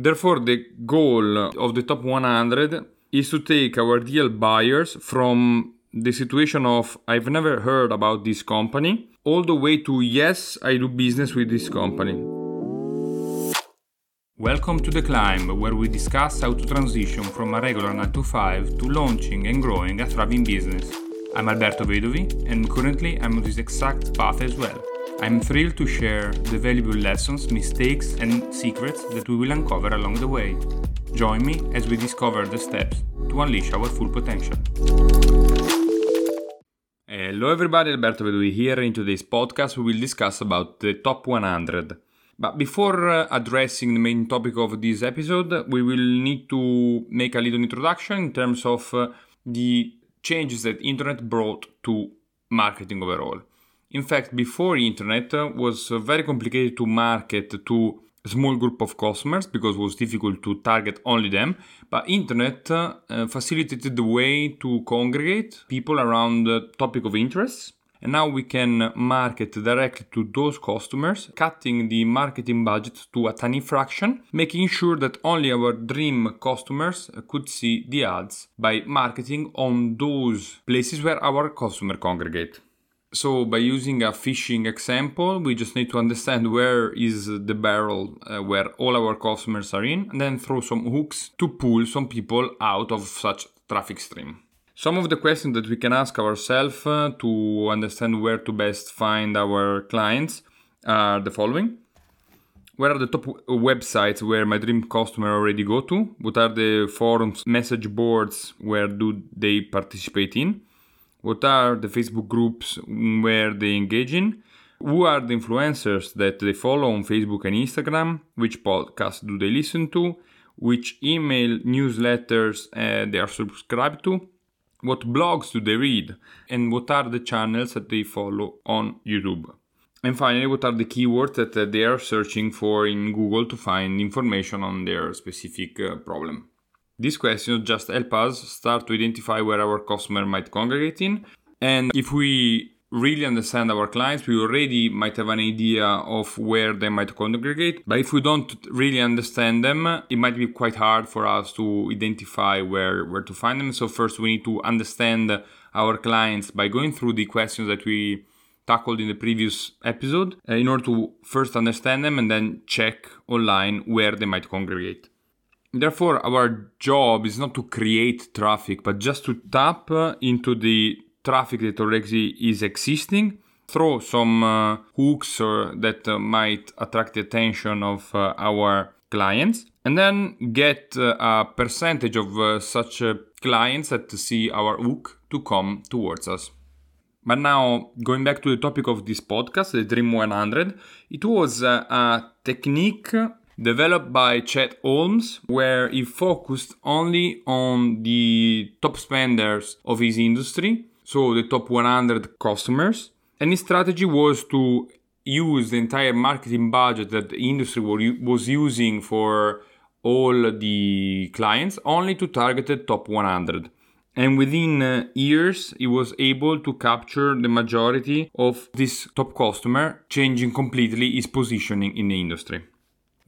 Therefore, the goal of the top 100 is to take our deal buyers from the situation of I've never heard about this company all the way to yes, I do business with this company. Welcome to The Climb, where we discuss how to transition from a regular 9 to 5 to launching and growing a thriving business. I'm Alberto Vedovi, and currently I'm on this exact path as well. I'm thrilled to share the valuable lessons, mistakes, and secrets that we will uncover along the way. Join me as we discover the steps to unleash our full potential. Hello everybody, Alberto Vedovi here. In today's podcast we will discuss about the top 100. But before uh, addressing the main topic of this episode, we will need to make a little introduction in terms of uh, the changes that internet brought to marketing overall. In fact, before internet uh, was uh, very complicated to market to a small group of customers because it was difficult to target only them. But internet uh, facilitated the way to congregate people around the topic of interest. And now we can market directly to those customers, cutting the marketing budget to a tiny fraction, making sure that only our dream customers could see the ads by marketing on those places where our customer congregate. So by using a fishing example, we just need to understand where is the barrel uh, where all our customers are in and then throw some hooks to pull some people out of such traffic stream. Some of the questions that we can ask ourselves uh, to understand where to best find our clients are the following. Where are the top websites where my dream customer already go to? What are the forums, message boards where do they participate in? What are the Facebook groups where they engage in? Who are the influencers that they follow on Facebook and Instagram? Which podcasts do they listen to? Which email newsletters uh, they are subscribed to? What blogs do they read? And what are the channels that they follow on YouTube? And finally, what are the keywords that uh, they are searching for in Google to find information on their specific uh, problem? These questions just help us start to identify where our customer might congregate in. And if we really understand our clients, we already might have an idea of where they might congregate. But if we don't really understand them, it might be quite hard for us to identify where, where to find them. So, first, we need to understand our clients by going through the questions that we tackled in the previous episode uh, in order to first understand them and then check online where they might congregate. Therefore, our job is not to create traffic, but just to tap uh, into the traffic that already is existing, throw some uh, hooks uh, that uh, might attract the attention of uh, our clients, and then get uh, a percentage of such clients that see our hook to come towards us. But now, going back to the topic of this podcast, the Dream 100, it was a technique developed by Chet Holmes, where he focused only on the top spenders of his industry, so the top 100 customers. And his strategy was to use the entire marketing budget that the industry was using for all the clients only to target the top 100 and within uh, years he was able to capture the majority of this top customer changing completely his positioning in the industry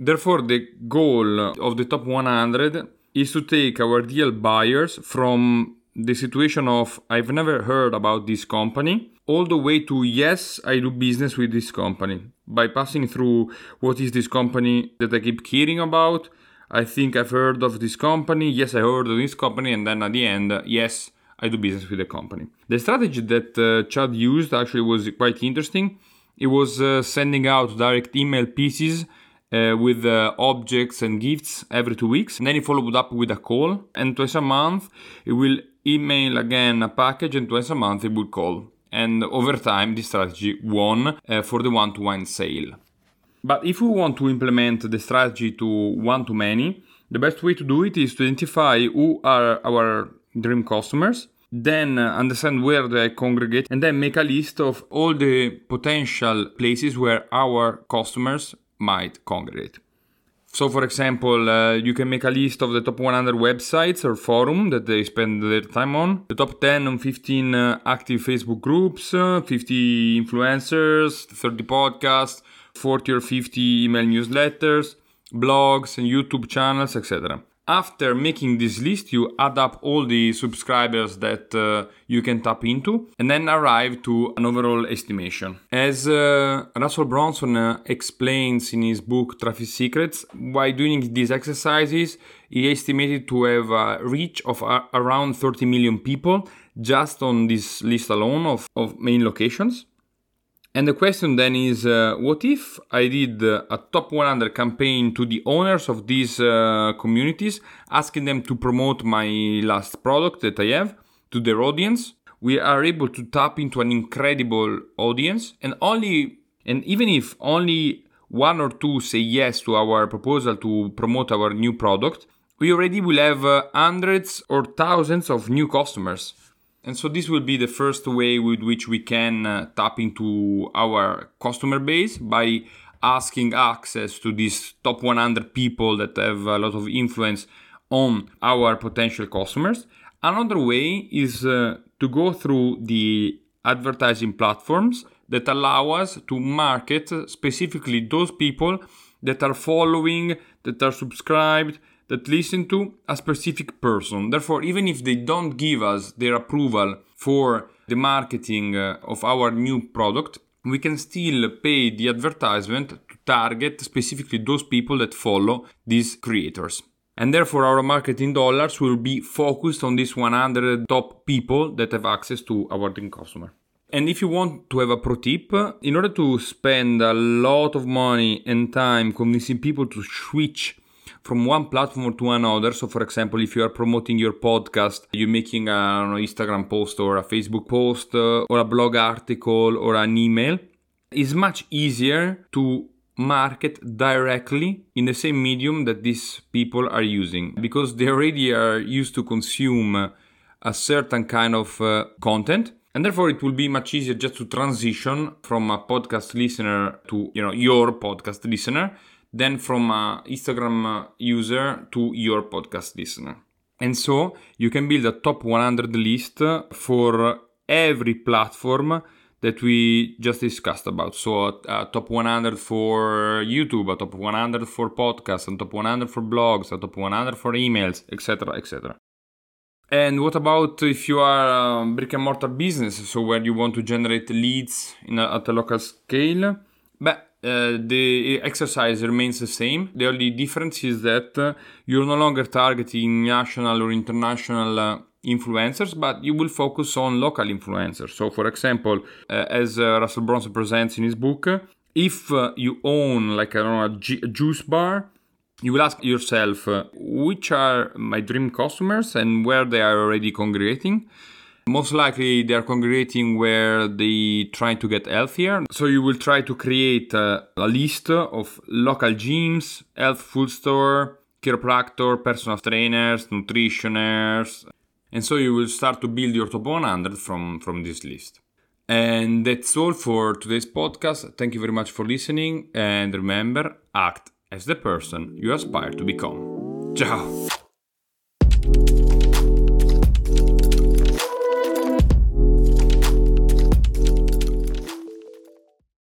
Therefore, the goal of the top 100 is to take our deal buyers from the situation of I've never heard about this company all the way to yes, I do business with this company by passing through what is this company that I keep hearing about. I think I've heard of this company. Yes, I heard of this company. And then at the end, yes, I do business with the company. The strategy that uh, Chet used actually was quite interesting. It was uh, sending out direct email pieces uh, with uh, objects and gifts every two weeks. And then he followed up with a call. And twice a month, he will email again a package, and twice a month, he will call. And over time, this strategy won uh, for the one to one sale. But if we want to implement the strategy to one to many, the best way to do it is to identify who are our dream customers, then uh, understand where they congregate, and then make a list of all the potential places where our customers might congregate. So, for example, uh, you can make a list of the top 100 websites or forum that they spend their time on, the top 10 and 15 uh, active Facebook groups, uh, 50 influencers, 30 podcasts, 40 or 50 email newsletters, blogs and YouTube channels, etc. After making this list, you add up all the subscribers that uh, you can tap into and then arrive to an overall estimation. As uh, Russell Brunson uh, explains in his book Traffic Secrets, while doing these exercises, he estimated to have a reach of around 30 million people just on this list alone of, of main locations. And the question then is uh, what if I did uh, a top 100 campaign to the owners of these uh, communities, asking them to promote my last product that I have to their audience? We are able to tap into an incredible audience, and only and even if only one or two say yes to our proposal to promote our new product, we already will have uh, hundreds or thousands of new customers. And so this will be the first way with which we can uh, tap into our customer base by asking access to these top 100 people that have a lot of influence on our potential customers. Another way is uh, to go through the advertising platforms that allow us to market specifically those people that are following, that are subscribed, that listen to a specific person. Therefore, even if they don't give us their approval for the marketing uh, of our new product, we can still pay the advertisement to target specifically those people that follow these creators. And therefore, our marketing dollars will be focused on these 100 top people that have access to our dream customer. And if you want to have a pro tip, in order to spend a lot of money and time convincing people to switch from one platform to another. So, for example, if you are promoting your podcast, you're making an Instagram post or a Facebook post uh, or a blog article or an email, it's much easier to market directly in the same medium that these people are using because they already are used to consume a certain kind of uh, content and therefore it will be much easier just to transition from a podcast listener to you know your podcast listener than from an Instagram user to your podcast listener. And so you can build a top 100 list for every platform that we just discussed about. So a, a top 100 for YouTube, a top 100 for podcasts, a top 100 for blogs, a top 100 for emails, etc., etc. And what about if you are a brick and mortar business, so where you want to generate leads a, at a local scale? But uh, the exercise remains the same. The only difference is that uh, you're no longer targeting national or international uh, influencers, but you will focus on local influencers. So, for example, as Russell Brunson presents in his book, if you own like I don't know, a, G- a juice bar, you will ask yourself which are my dream customers and where they are already congregating most likely they are congregating where they try to get healthier. So you will try to create a, a list of local gyms, health food store, chiropractor, personal trainers, nutritionists. And so you will start to build your top 100 from, from this list. And that's all for today's podcast. Thank you very much for listening. And remember, act as the person you aspire to become. Ciao!